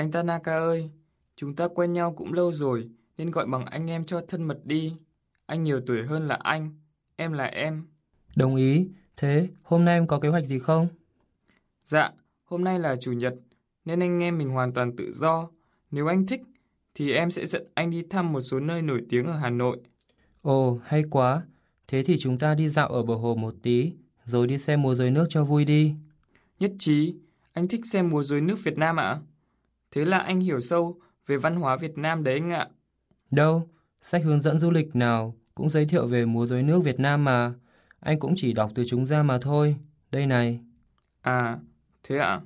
Anh Tanaka ơi, chúng ta quen nhau cũng lâu rồi, nên gọi bằng anh em cho thân mật đi. Anh nhiều tuổi hơn là anh, em là em. Đồng ý. Thế hôm nay em có kế hoạch gì không? Dạ, hôm nay là chủ nhật, nên anh em mình hoàn toàn tự do. Nếu anh thích, thì em sẽ dẫn anh đi thăm một số nơi nổi tiếng ở Hà Nội. Ồ, hay quá. Thế thì chúng ta đi dạo ở bờ hồ một tí, rồi đi xem múa rối nước cho vui đi. Nhất trí, anh thích xem múa rối nước Việt Nam ạ? Thế là anh hiểu sâu về văn hóa Việt Nam đấy anh ạ. Đâu, sách hướng dẫn du lịch nào cũng giới thiệu về múa rối nước Việt Nam mà. Anh cũng chỉ đọc từ chúng ra mà thôi. Đây này. À, thế ạ?